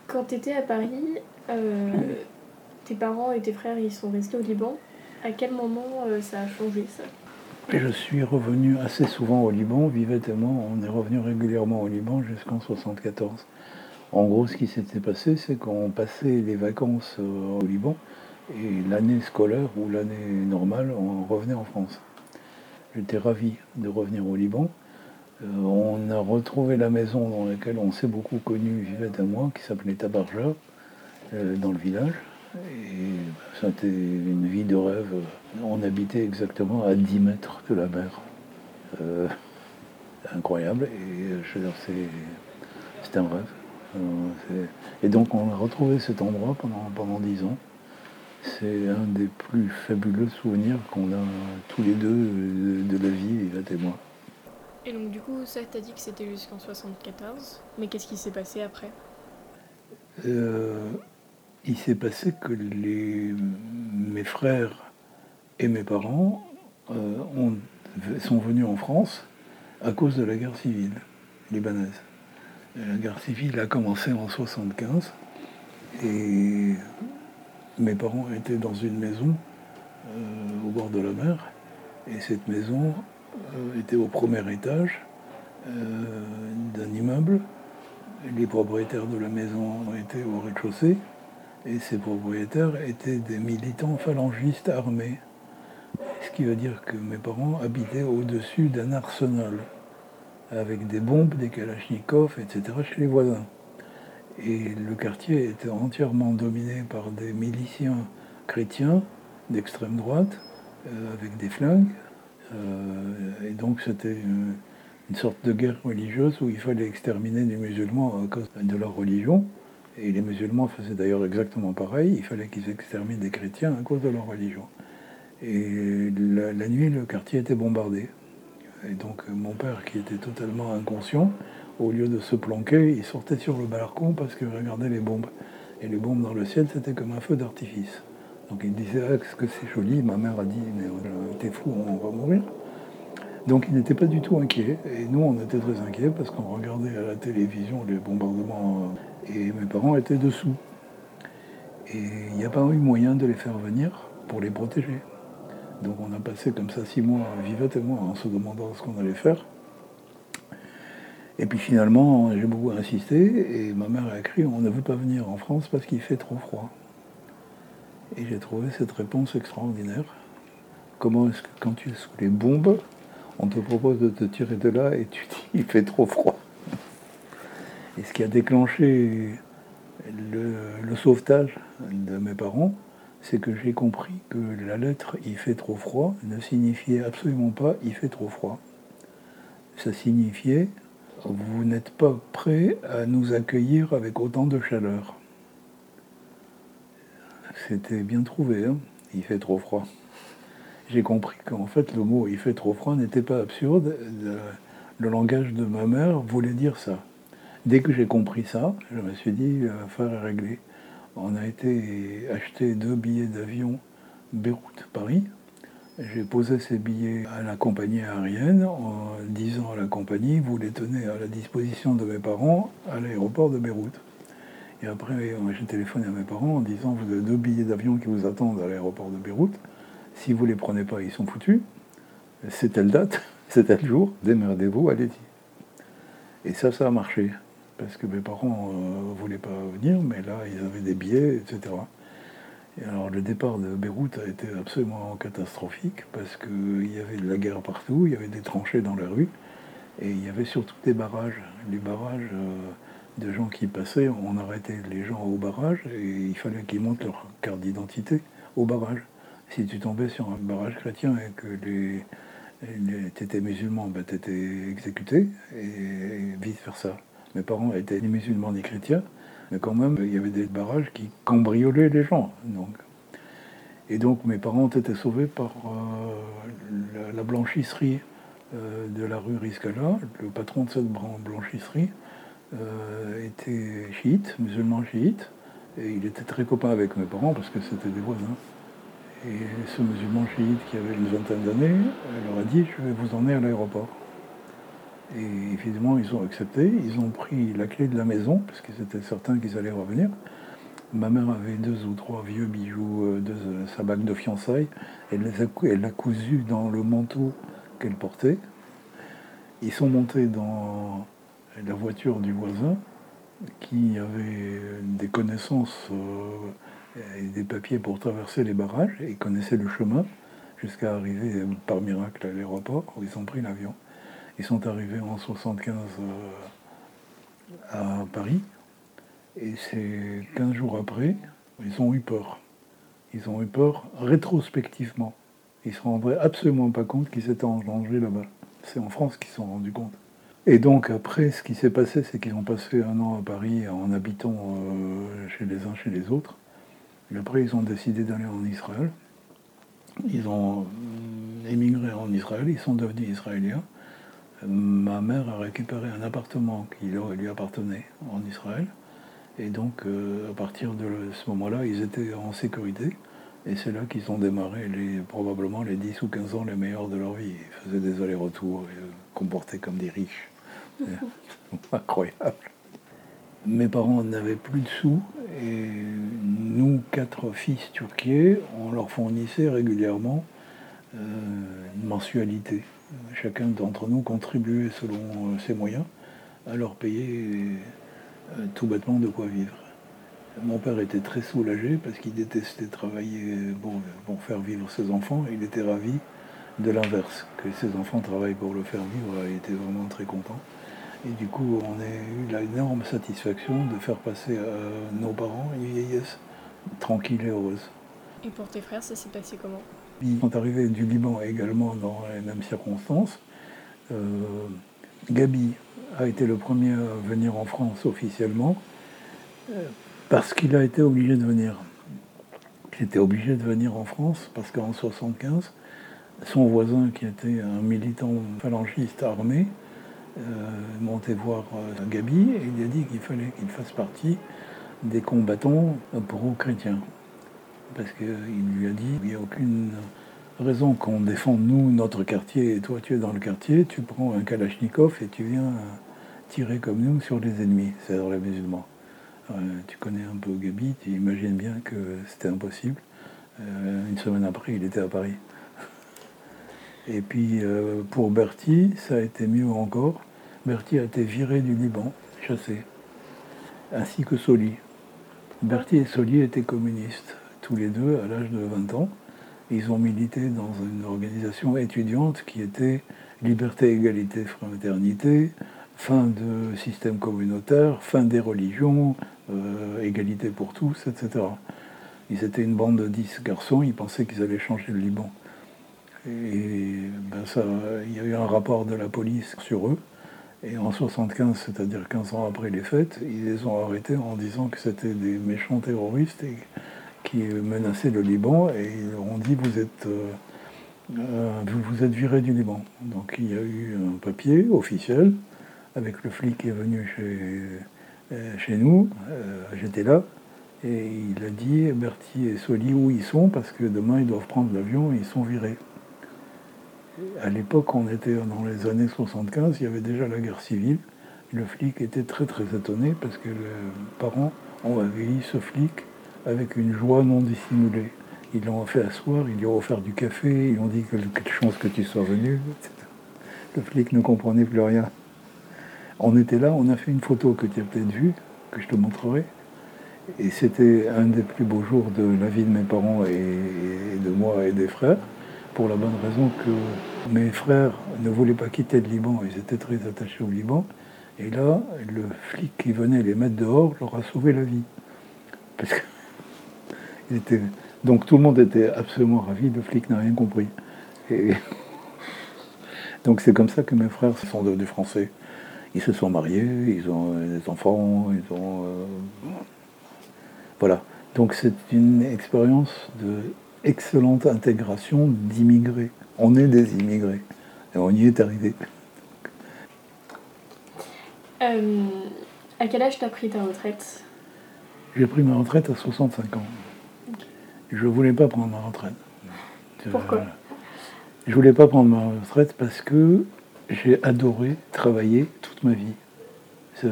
Speaker 1: Quand tu étais à Paris, euh, <coughs> tes parents et tes frères ils sont restés au Liban. À quel moment euh, ça a changé ça?
Speaker 8: Et je suis revenu assez souvent au Liban. Vivette et moi, on est revenu régulièrement au Liban jusqu'en 74. En gros, ce qui s'était passé, c'est qu'on passait les vacances euh, au Liban et l'année scolaire ou l'année normale, on revenait en France. J'étais ravi de revenir au Liban. Euh, on a retrouvé la maison dans laquelle on s'est beaucoup connu, Vivette et moi, qui s'appelait Tabarja, euh, dans le village. Et c'était une vie de rêve. On habitait exactement à 10 mètres de la mer. Euh, incroyable. Et je c'est un rêve. Et donc on a retrouvé cet endroit pendant, pendant 10 ans. C'est un des plus fabuleux souvenirs qu'on a tous les deux de, la vie, Yvette et moi.
Speaker 1: Et donc du coup, ça t'as dit que c'était jusqu'en 74. Mais qu'est-ce qui s'est passé après?
Speaker 8: Euh, il s'est passé que les, mes frères et mes parents euh, ont, sont venus en France à cause de la guerre civile libanaise. La guerre civile a commencé en 75 et mes parents étaient dans une maison euh, au bord de la mer et cette maison euh, était au premier étage d'un immeuble. Les propriétaires de la maison étaient au rez-de-chaussée et ces propriétaires étaient des militants phalangistes armés. Ce qui veut dire que mes parents habitaient au-dessus d'un arsenal avec des bombes, des kalachnikovs, etc. chez les voisins. Et le quartier était entièrement dominé par des miliciens chrétiens d'extrême droite euh, avec des flingues. Euh, et donc c'était une, sorte de guerre religieuse où il fallait exterminer les musulmans à cause de leur religion. Et les musulmans faisaient d'ailleurs exactement pareil. Il fallait qu'ils exterminent des chrétiens à cause de leur religion. Et la nuit, le quartier était bombardé. Et donc mon père, qui était totalement inconscient, au lieu de se planquer, il sortait sur le balcon parce qu'il regardait les bombes. Et les bombes dans le ciel, c'était comme un feu d'artifice. Donc il disait, ah, ce que c'est joli? Ma mère a dit, mais euh, t'es fou, on va mourir. Donc il n'était pas du tout inquiet. Et nous, on était très inquiets parce qu'on regardait à la télévision les bombardements et mes parents étaient dessous. Et il n'y a pas eu moyen de les faire venir pour les protéger. Donc on a passé comme ça six mois, Vivette et moi, en se demandant ce qu'on allait faire. Et puis finalement, j'ai beaucoup insisté et ma mère a écrit on ne veut pas venir en France parce qu'il fait trop froid. Et j'ai trouvé cette réponse extraordinaire. Comment est-ce que quand tu es sous les bombes, on te propose de te tirer de là et tu dis il fait trop froid? Et ce qui a déclenché le, le sauvetage de mes parents, c'est que j'ai compris que la lettre il fait trop froid ne signifiait absolument pas il fait trop froid. Ça signifiait vous n'êtes pas prêt à nous accueillir avec autant de chaleur. C'était bien trouvé, hein il fait trop froid. J'ai compris qu'en fait le mot il fait trop froid n'était pas absurde. Le langage de ma mère voulait dire ça. Dès que j'ai compris ça, je me suis dit, l'affaire est réglée. On a été acheter deux billets d'avion Beyrouth-Paris. J'ai posé ces billets à la compagnie aérienne en disant à la compagnie, vous les tenez à la disposition de mes parents à l'aéroport de Beyrouth. Et après, j'ai téléphoné à mes parents en disant, vous avez deux billets d'avion qui vous attendent à l'aéroport de Beyrouth. Si vous ne les prenez pas, ils sont foutus. C'est telle date, <laughs> c'est tel jour, démerdez-vous, allez-y. Et ça, ça a marché parce que mes parents ne euh, voulaient pas venir, mais là, ils avaient des billets, etc. Alors, le départ de Beyrouth a été absolument catastrophique, parce qu'il y avait de la guerre partout, il y avait des tranchées dans la rue, et il y avait surtout des barrages. Les barrages euh, de gens qui passaient, on arrêtait les gens au barrage, et il fallait qu'ils montent leur carte d'identité au barrage. Si tu tombais sur un barrage chrétien et que les, tu étais musulman, ben, tu étais exécuté, et vice-versa. Mes parents étaient ni musulmans ni chrétiens, mais quand même, il y avait des barrages qui cambriolaient les gens. Donc. Et donc, mes parents été sauvés par euh, la, la, blanchisserie euh, de la rue Riscala. Le patron de cette blanchisserie euh, était chiite, musulman chiite, et il était très copain avec mes parents parce que c'était des voisins. Et ce musulman chiite qui avait une vingtaine d'années leur a dit Je vais vous emmener à l'aéroport. Et évidemment, ils ont accepté. Ils ont pris la clé de la maison, parce qu'ils étaient certains qu'ils allaient revenir. Ma mère avait deux ou trois vieux bijoux de sa bague de fiançailles. Elle l'a cousu dans le manteau qu'elle portait. Ils sont montés dans la voiture du voisin, qui avait des connaissances et des papiers pour traverser les barrages. Et ils connaissaient le chemin jusqu'à arriver par miracle à l'aéroport où ils ont pris l'avion. Ils sont arrivés en 75 à Paris. Et c'est 15 jours après, ils ont eu peur. Ils ont eu peur rétrospectivement. Ils ne se rendraient absolument pas compte qu'ils étaient en danger là-bas. C'est en France qu'ils se sont rendus compte. Et donc après, ce qui s'est passé, c'est qu'ils ont passé un an à Paris en habitant euh, chez les uns chez les autres. Et après, ils ont décidé d'aller en Israël. Ils ont émigré en Israël, ils sont devenus israéliens ma mère a récupéré un appartement qui lui appartenait en Israël. Et donc, euh, à partir de ce moment-là, ils étaient en sécurité. Et c'est là qu'ils ont démarré les, probablement les 10 ou 15 ans les meilleurs de leur vie. Ils faisaient des allers-retours, ils se comportaient comme des riches. <laughs> Incroyable. Mes parents n'avaient plus de sous et nous, quatre fils turquiers, on leur fournissait régulièrement euh, une mensualité. Chacun d'entre nous contribuait selon euh, ses moyens à leur payer euh, tout bêtement de quoi vivre. Mon père était très soulagé parce qu'il détestait travailler pour, faire vivre ses enfants. Il était ravi de l'inverse, que ses enfants travaillent pour le faire vivre. Il était vraiment très content. Et du coup, on a eu l'énorme satisfaction de faire passer à nos parents une vieillesse tranquille et heureuse.
Speaker 1: Et pour tes frères, ça s'est passé comment?
Speaker 8: Ils sont arrivés du Liban également dans les mêmes circonstances. Euh, Gabi a été le premier à venir en France officiellement euh, parce qu'il a été obligé de venir. Il était obligé de venir en France parce qu'en 1975, son voisin, qui était un militant phalangiste armé, euh, monté voir Gabi et il a dit qu'il fallait qu'il fasse partie des combattants pro-chrétiens. Parce qu'il lui a dit il n'y a aucune raison qu'on défende nous notre quartier et toi tu es dans le quartier, tu prends un Kalachnikov et tu viens tirer comme nous sur les ennemis, c'est-à-dire les musulmans. Euh, tu connais un peu Gabi, tu imagines bien que c'était impossible. une semaine après, il était à Paris. <laughs> Et puis euh, pour Bertie, ça a été mieux encore. Bertie a été viré du Liban, chassé, ainsi que Soli. Bertie et Soli étaient communistes, tous les deux à l'âge de 20 ans. Ils ont milité dans une organisation étudiante qui était liberté, égalité, fraternité, fin de système communautaire, fin des religions, euh, égalité pour tous, etc. Ils étaient une bande de 10 garçons, ils pensaient qu'ils allaient changer le Liban. Et ben il y a eu un rapport de la police sur eux. Et en 75, c'est-à-dire 15 ans après les fêtes, ils les ont arrêtés en disant que c'était des méchants terroristes qui menaçaient le Liban. Et ils ont dit vous êtes, euh, euh, vous, êtes virés du Liban. Donc il y a eu un papier officiel avec le flic qui est venu chez, euh, chez nous. J'étais là. Et il a dit Bertie et Soli où ils sont parce que demain ils doivent prendre l'avion et ils sont virés à l'époque, on était dans les années 75, il y avait déjà la guerre civile. Le flic était très très étonné parce que les parents ont accueilli ce flic avec une joie non dissimulée. Ils l'ont fait asseoir, ils lui ont offert du café, ils ont dit quelle chance que tu sois venu. Le flic ne comprenait plus rien. On était là, on a fait une photo que tu as peut-être vue, que je te montrerai. Et c'était un des plus beaux jours de la vie de mes parents et de moi et des frères pour la bonne raison que mes frères ne voulaient pas quitter le Liban, ils étaient très attachés au Liban. Et là, le flic qui venait les mettre dehors leur a sauvé la vie. Parce que était... Donc tout le monde était absolument ravi, le flic n'a rien compris. Et... <laughs> Donc c'est comme ça que mes frères sont devenus français. Ils se sont mariés, ils ont des enfants, ils ont... Euh, voilà. Donc c'est une expérience de excellente intégration d'immigrés. On est des immigrés et on y est arrivé.
Speaker 1: Euh, à quel âge t'as pris ta retraite?
Speaker 8: J'ai pris ma retraite à 65 ans. Je ne voulais pas prendre ma retraite.
Speaker 1: Pourquoi
Speaker 8: Je voulais pas prendre ma retraite parce que j'ai adoré travailler toute ma vie. Je,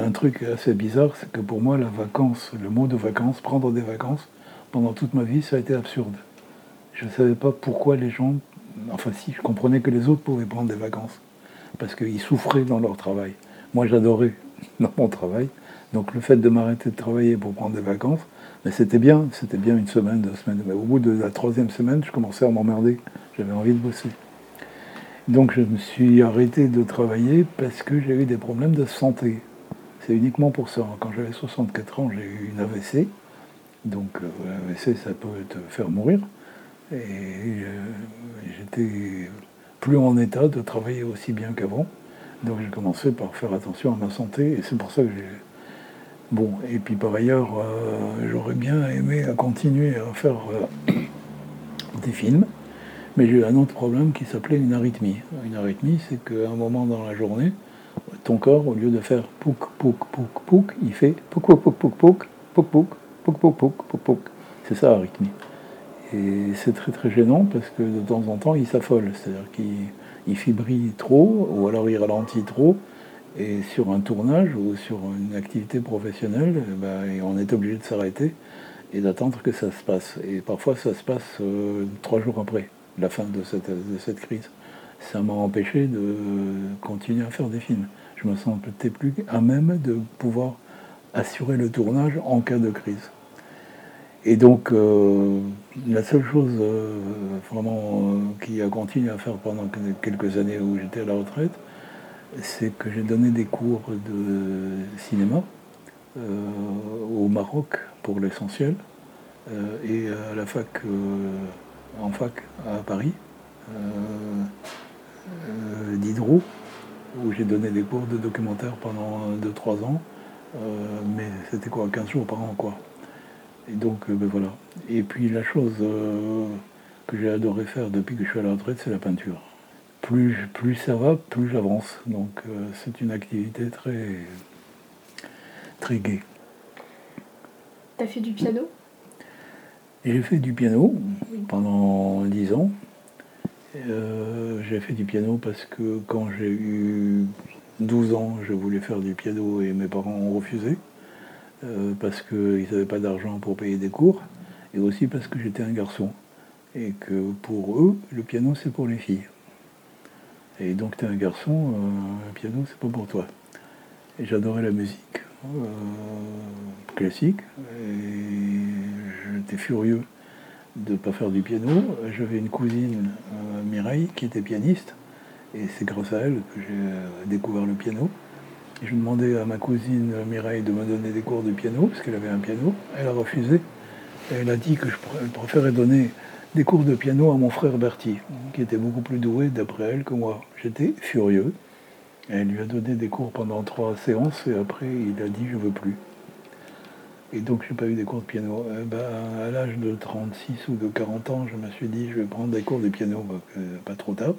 Speaker 8: un truc assez bizarre, c'est que pour moi, la vacance, le mot de vacances, prendre des vacances, pendant toute ma vie, ça a été absurde. Je ne savais pas pourquoi les gens. Enfin, si, je comprenais que les autres pouvaient prendre des vacances, parce qu'ils souffraient dans leur travail. Moi, j'adorais <laughs> dans mon travail. Donc, le fait de m'arrêter de travailler pour prendre des vacances, mais c'était bien, c'était bien une semaine, deux semaines. Mais au bout de la troisième semaine, je commençais à m'emmerder. J'avais envie de bosser. Donc je me suis arrêté de travailler parce que j'ai eu des problèmes de santé. C'est uniquement pour ça. Quand j'avais 64 ans, j'ai eu une AVC. Donc l'AVC, euh, ça peut te faire mourir. Et euh, j'étais plus en état de travailler aussi bien qu'avant. Donc j'ai commencé par faire attention à ma santé. Et c'est pour ça que j'ai... Bon, et puis par ailleurs, euh, j'aurais bien aimé continuer à faire des films. Mais j'ai eu un autre problème qui s'appelait une arythmie. Une arythmie, c'est qu'à un moment dans la journée, ton corps, au lieu de faire pouk, pouk, pouk, pouk, il fait pouk, pouk, pouk, pouk, pouk, pouk, pouk, pouk, pouk, pouk, pouk, pouk. C'est ça la rythmie. Et c'est très très gênant parce que de temps en temps il s'affole, c'est-à-dire qu'il il fibrile trop ou alors il ralentit trop. Et sur un tournage ou sur une activité professionnelle, eh ben, on est obligé de s'arrêter et d'attendre que ça se passe. Et parfois ça se passe euh, trois jours après la fin de cette, crise. Ça m'a empêché de continuer à faire des films. Je me peut-être plus à même de pouvoir assurer le tournage en cas de crise. Et donc, euh, la seule chose euh, vraiment qui a continué à faire pendant quelques années où j'étais à la retraite, c'est que j'ai donné des cours de cinéma au Maroc pour l'essentiel et à la fac, en fac à Paris, d'Hydro, où j'ai donné des cours de documentaire pendant 2-3 ans, mais c'était quoi, 15 jours par an quoi. Et donc, euh, ben voilà. Et puis la chose euh, que j'ai adoré faire depuis que je suis à la retraite, c'est la peinture. Plus, plus ça va, plus j'avance. Donc euh, c'est une activité très, très gaie.
Speaker 1: T'as fait du piano?
Speaker 8: J'ai fait du piano pendant 10 ans. j'ai fait du piano parce que quand j'ai eu 12 ans, je voulais faire du piano et mes parents ont refusé. Euh, parce qu'ils n'avaient pas d'argent pour payer des cours, et aussi parce que j'étais un garçon, et que pour eux, le piano c'est pour les filles. Et donc tu es un garçon, euh, un piano c'est pas pour toi. Et j'adorais la musique euh, classique, et j'étais furieux de ne pas faire du piano. J'avais une cousine, Mireille, qui était pianiste, et c'est grâce à elle que j'ai découvert le piano. Je demandais à ma cousine Mireille de me donner des cours de piano, parce qu'elle avait un piano. Elle a refusé. elle a dit que je préférais donner des cours de piano à mon frère Bertie, qui était beaucoup plus doué d'après elle que moi. J'étais furieux. Elle lui a donné des cours pendant trois séances et après il a dit je veux plus. Et donc j'ai pas eu des cours de piano. Eh ben, à l'âge de 36 ou de 40 ans, je me suis dit je vais prendre des cours de piano, pas trop tard.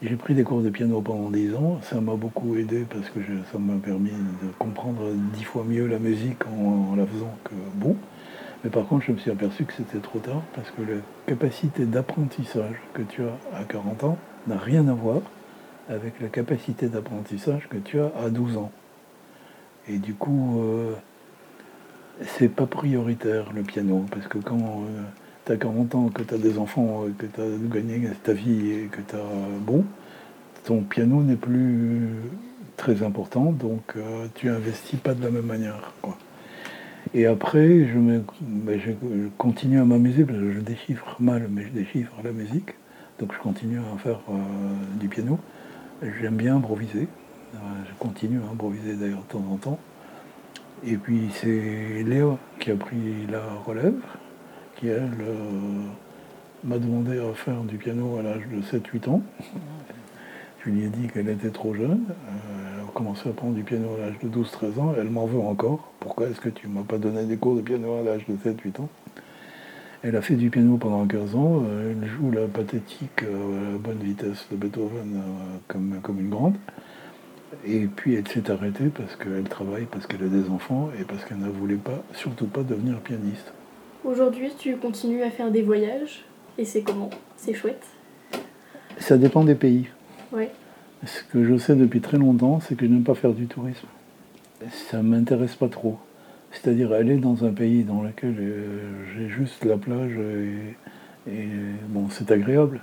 Speaker 8: J'ai pris des cours de piano pendant 10 ans. Ça m'a beaucoup aidé parce que ça m'a permis de comprendre dix fois mieux la musique en, la faisant que bon. Mais par contre, je me suis aperçu que c'était trop tard parce que la capacité d'apprentissage que tu as à 40 ans n'a rien à voir avec la capacité d'apprentissage que tu as à 12 ans. Et du coup, euh, c'est pas prioritaire le piano parce que quand euh, tu as 40 ans, que tu as des enfants, euh, que tu as gagné ta vie et que tu as. Bon, ton piano n'est plus très important, donc euh, tu investis pas de la même manière. Et après, ben, je, continue à m'amuser parce que je déchiffre mal, mais je déchiffre la musique. Donc je continue à faire euh, du piano. J'aime bien improviser. je continue à improviser d'ailleurs de temps en temps. Et puis c'est Léo qui a pris la relève qui, elle, euh, m'a demandé à faire du piano à l'âge de 7-8 ans. Je lui ai dit qu'elle était trop jeune. Euh, elle a commencé à prendre du piano à l'âge de 12-13 ans. Elle m'en veut encore. Pourquoi est-ce que tu ne m'as pas donné des cours de piano à l'âge de 7-8 ans? Elle a fait du piano pendant 15 ans. Euh, elle joue la pathétique à la bonne vitesse de Beethoven comme, comme une grande. Et puis elle s'est arrêtée parce qu'elle travaille, parce qu'elle a des enfants et parce qu'elle ne voulait pas, surtout pas devenir pianiste.
Speaker 1: Aujourd'hui, tu continues à faire des voyages et c'est comment? C'est chouette?
Speaker 8: Ça dépend des pays.
Speaker 1: Ouais.
Speaker 8: Ce que je sais depuis très longtemps, c'est que je n'aime pas faire du tourisme. Ça ne m'intéresse pas trop. C'est-à-dire aller dans un pays dans lequel euh, j'ai juste la plage et, et bon, c'est agréable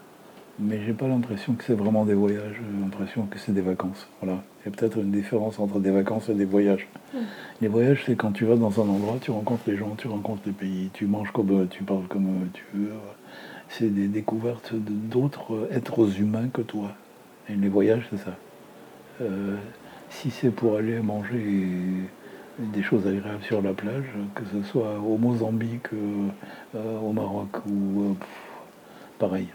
Speaker 8: mais j'ai pas l'impression que c'est vraiment des voyages, j'ai l'impression que c'est des vacances. Voilà. Il y a peut-être une différence entre des vacances et des voyages. Mm. Les voyages, c'est quand tu vas dans un endroit, tu rencontres les gens, tu rencontres les pays, tu manges comme tu parles comme tu veux. C'est des découvertes d'autres êtres humains que toi. Et les voyages, c'est ça. Euh, si c'est pour aller manger des choses agréables sur la plage, que ce soit au Mozambique, euh, au Maroc ou euh, pareil.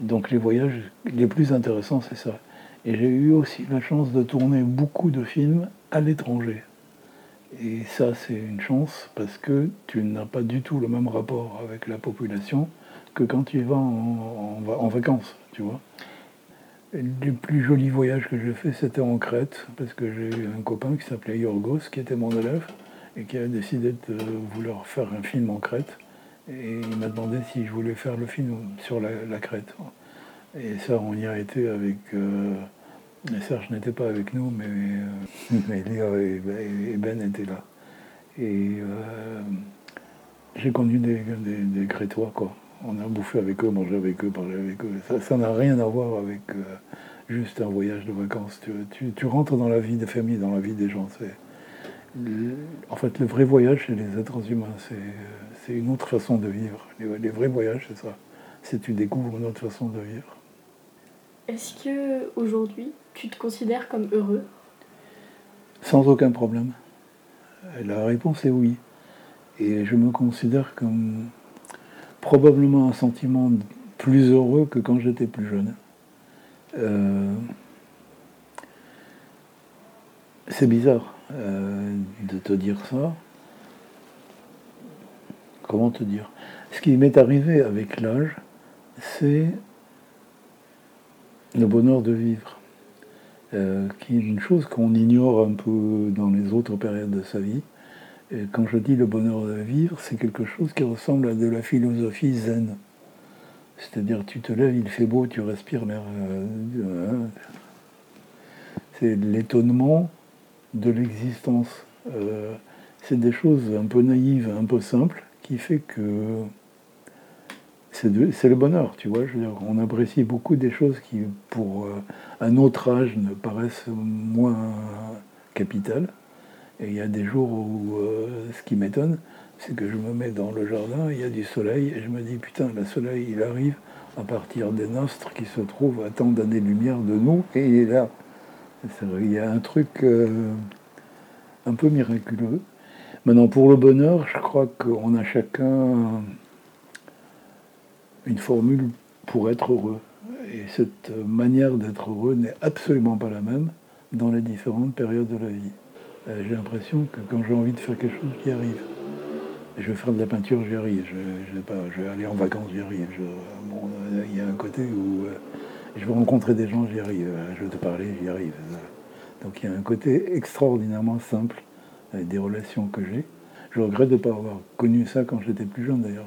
Speaker 8: Donc les voyages les plus intéressants, c'est ça. Et j'ai eu aussi la chance de tourner beaucoup de films à l'étranger. Et ça, c'est une chance parce que tu n'as pas du tout le même rapport avec la population que quand tu vas en, vacances, tu vois. Le plus joli voyage que j'ai fait, c'était en Crète, parce que j'ai eu un copain qui s'appelait Yorgos, qui était mon élève, et qui a décidé de vouloir faire un film en Crète. Et il m'a demandé si je voulais faire le film sur la, Crète. Et ça, on y a été avec. Euh, Serge n'était pas avec nous, mais, euh, <laughs> Léa et, Ben étaient là. Et euh, j'ai connu des, des, Crétois, quoi. On a bouffé avec eux, mangé avec eux, parlé avec eux. Ça n'a rien à voir avec euh, juste un voyage de vacances. Tu, rentres dans la vie des familles, dans la vie des gens. en fait, le vrai voyage, c'est les êtres humains. C'est une autre façon de vivre. Les, les vrais voyages, c'est ça. C'est tu découvres une autre façon de vivre.
Speaker 1: Est-ce que aujourd'hui, tu te considères comme heureux?
Speaker 8: Sans aucun problème. La réponse est oui. Et je me considère comme probablement un sentiment plus heureux que quand j'étais plus jeune. Euh, c'est bizarre euh, de te dire ça. Comment te dire? Ce qui m'est arrivé avec l'âge, c'est le bonheur de vivre, euh, qui est une chose qu'on ignore un peu dans les autres périodes de sa vie. Quand je dis le bonheur de vivre, c'est quelque chose qui ressemble à de la philosophie zen. C'est-à-dire, tu te lèves, il fait beau, tu respires l'air. Euh, c'est l'étonnement de l'existence. Euh, c'est des choses un peu naïves, un peu simples, qui fait que c'est le bonheur, tu vois. On apprécie beaucoup des choses qui, pour euh, un autre âge, ne paraissent moins capitales. Et il y a des jours où euh, ce qui m'étonne, c'est que je me mets dans le jardin, il y a du soleil, et je me dis, putain, le soleil, il arrive à partir des nostres qui se trouvent à tant d'années-lumière de nous, et il est là. il y a un truc euh, un peu miraculeux. Maintenant, pour le bonheur, je crois qu'on a chacun une formule pour être heureux. Et cette manière d'être heureux n'est absolument pas la même dans les différentes périodes de la vie. Euh, j'ai l'impression que quand j'ai envie de faire quelque chose, j'y arrive. Je vais faire de la peinture, j'y arrive. Je, je, pas, je vais aller en vacances, j'y arrive. il y a un côté où euh, je vais rencontrer des gens, j'y arrive. Euh, je vais te parler, j'y arrive. Donc il y a un côté extraordinairement simple des relations que j'ai. Je regrette de ne pas avoir connu ça quand j'étais plus jeune d'ailleurs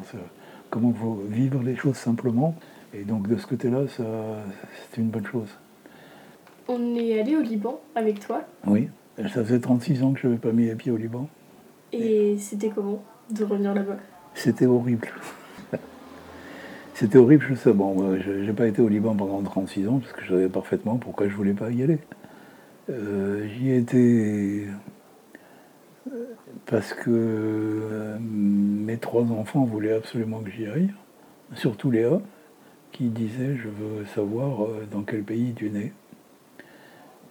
Speaker 8: comment vivre les choses simplement. Et donc de ce côté-là, c'est une bonne chose.
Speaker 1: On est allé au Liban avec toi?
Speaker 8: Oui, ça faisait 36 ans que je n'avais pas mis les pieds au Liban.
Speaker 1: Et c'était comment de revenir là-bas?
Speaker 8: C'était horrible. C'était horrible, je sais. Bon, je n'ai pas été au Liban pendant 36 ans parce que je savais parfaitement pourquoi je voulais pas y aller. Euh, j'y étais parce que euh, mes trois enfants voulaient absolument que j'y aille, surtout Léa, qui disait je veux savoir euh, dans quel pays tu nais.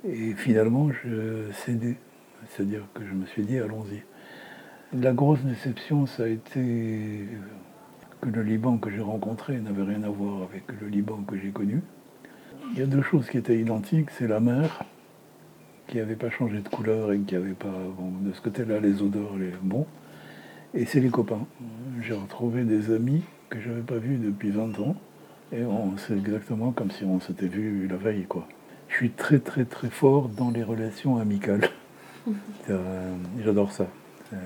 Speaker 8: Et finalement, je cédais, c'est-à-dire que je me suis dit allons-y. La grosse déception, ça a été que le Liban que j'ai rencontré n'avait rien à voir avec le Liban que j'ai connu. Il y a deux choses qui étaient identiques, c'est la mer qui n'avait pas changé de couleur et qui n'avait pas. de ce côté-là, les odeurs, les bons. Et c'est les copains. J'ai retrouvé des amis que je n'avais pas vus depuis 20 ans. Et c'est exactement comme si on s'était vu la veille, quoi. Je suis très, très, très fort dans les relations amicales. <laughs> Euh, j'adore ça. Euh,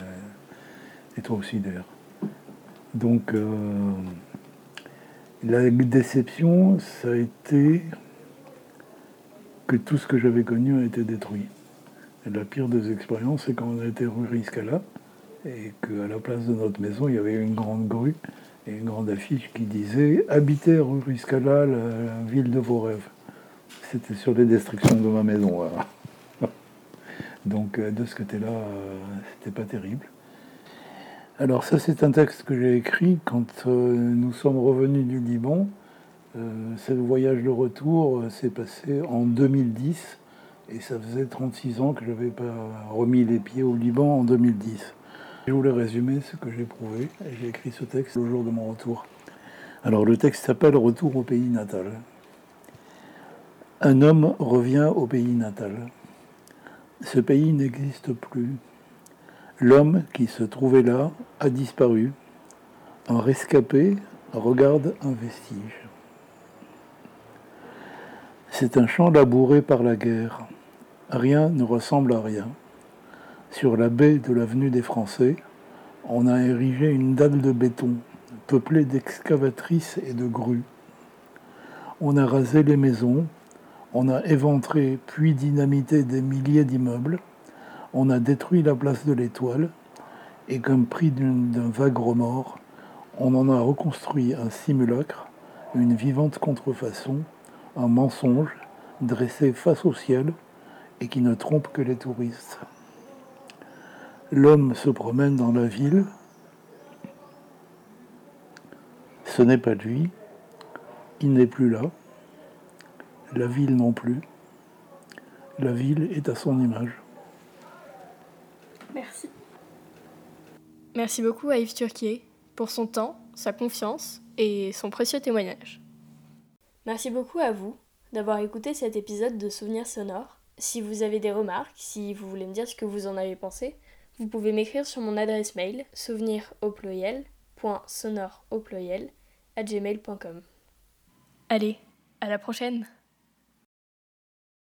Speaker 8: et toi aussi, d'ailleurs. Donc, euh, la déception, ça a été que tout ce que j'avais connu a été détruit. Et la pire des expériences, c'est quand on a été rue Riscala, et qu'à la place de notre maison, il y avait une grande grue et une grande affiche qui disait Habitez rue Riscala, la ville de vos rêves. C'était sur les destructions de ma maison. <laughs> Donc euh, de ce côté-là, euh, c'était pas terrible. Alors ça, c'est un texte que j'ai écrit quand euh, nous sommes revenus du Liban. Euh, ce voyage de retour s'est passé en 2010 et ça faisait 36 ans que je n'avais pas remis les pieds au Liban en 2010. Je voulais résumer ce que j'ai prouvé et j'ai écrit ce texte le jour de mon retour. Alors le texte s'appelle Retour au pays natal. Un homme revient au pays natal. Ce pays n'existe plus. L'homme qui se trouvait là a disparu. Un rescapé regarde un vestige. C'est un champ labouré par la guerre. Rien ne ressemble à rien. Sur la baie de l'avenue des Français, on a érigé une dalle de béton, peuplée d'excavatrices et de grues. On a rasé les maisons, on a éventré puis dynamité des milliers d'immeubles, on a détruit la place de l'Étoile, et comme prix d'un vague remords, on en a reconstruit un simulacre, une vivante contrefaçon, un mensonge dressé face au ciel et qui ne trompe que les touristes. L'homme se promène dans la ville. Ce n'est pas lui. Il n'est plus là. La ville non plus. La ville est à son image.
Speaker 1: Merci. Merci beaucoup à Yves Turquier pour son temps, sa confiance et son précieux témoignage. Merci beaucoup à vous d'avoir écouté cet épisode de Souvenirs sonores. Si vous avez des remarques, si vous voulez me dire ce que vous en avez pensé, vous pouvez m'écrire sur mon adresse mail souvenir au gmail.com. Allez, à la prochaine